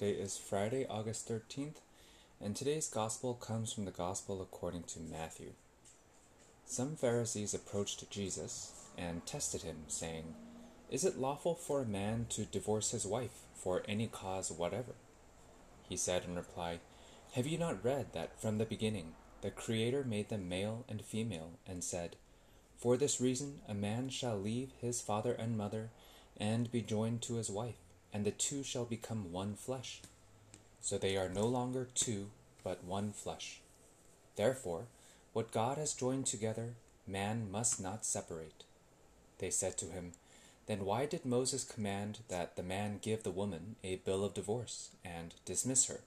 August 13th, and today's Gospel comes from the Gospel according to Matthew. Some Pharisees approached Jesus and tested him, saying, Is it lawful for a man to divorce his wife for any cause whatever? He said in reply, Have you not read that from the beginning the Creator made them male and female, and said, For this reason a man shall leave his father and mother, and be joined to his wife, and the two shall become one flesh? So they are no longer two, but one flesh. Therefore, what God has joined together, man must not separate. They said to him, Then why did Moses command that the man give the woman a bill of divorce, and dismiss her?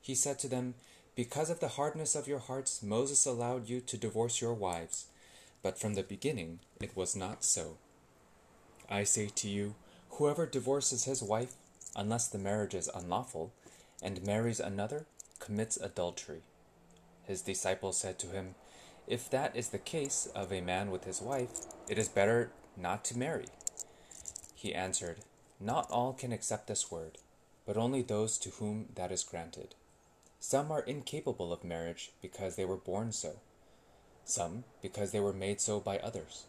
He said to them, Because of the hardness of your hearts, Moses allowed you to divorce your wives, but from the beginning it was not so. I say to you, whoever divorces his wife, unless the marriage is unlawful, and marries another, commits adultery. His disciples said to him, If that is the case of a man with his wife, it is better not to marry. He answered, Not all can accept this word, but only those to whom that is granted. Some are incapable of marriage because they were born so, some because they were made so by others,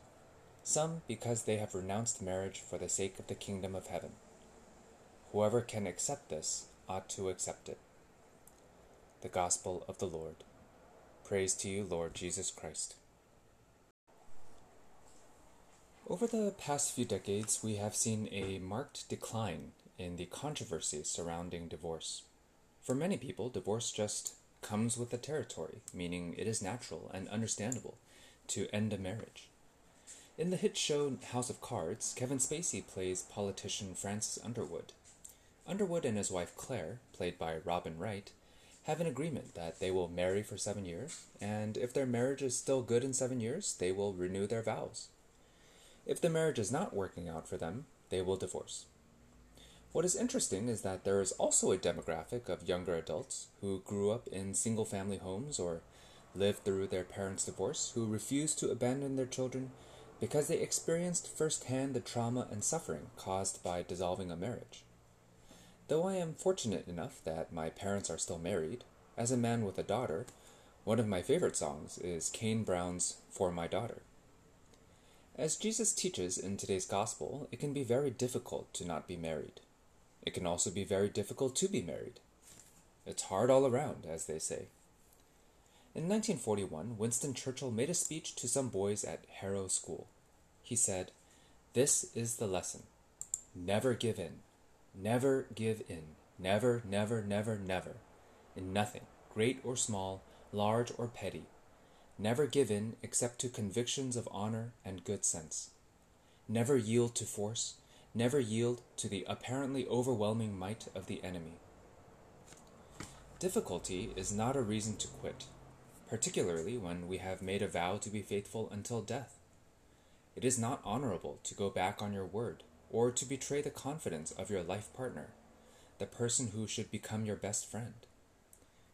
some because they have renounced marriage for the sake of the kingdom of heaven. Whoever can accept this ought to accept it. The Gospel of the Lord. Praise to you, Lord Jesus Christ. Over the past few decades, we have seen a marked decline in the controversy surrounding divorce. For many people, divorce just comes with the territory, meaning it is natural and understandable to end a marriage. In the hit show House of Cards, Kevin Spacey plays politician Francis Underwood. Underwood and his wife Claire, played by Robin Wright, have an agreement that they will marry for seven years, and if their marriage is still good in seven years, they will renew their vows. If the marriage is not working out for them, they will divorce. What is interesting is that there is also a demographic of younger adults who grew up in single family homes or lived through their parents' divorce who refuse to abandon their children because they experienced firsthand the trauma and suffering caused by dissolving a marriage. Though I am fortunate enough that my parents are still married, as a man with a daughter, one of my favorite songs is Kane Brown's For My Daughter. As Jesus teaches in today's gospel, it can be very difficult to not be married. It can also be very difficult to be married. It's hard all around, as they say. In 1941, Winston Churchill made a speech to some boys at Harrow School. He said, This is the lesson. Never give in. Never give in. Never, never, never, never. In nothing, great or small, large or petty. Never give in except to convictions of honor and good sense. Never yield to force. Never yield to the apparently overwhelming might of the enemy. Difficulty is not a reason to quit, particularly when we have made a vow to be faithful until death. It is not honorable to go back on your word or to betray the confidence of your life partner, the person who should become your best friend.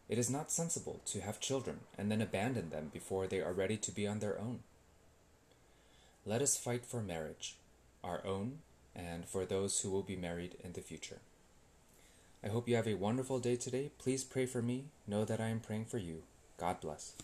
It is not sensible to have children and then abandon them before they are ready to be on their own. Let us fight for marriage, our own and for those who will be married in the future. I hope you have a wonderful day today. Please pray for me. Know that I am praying for you. God bless.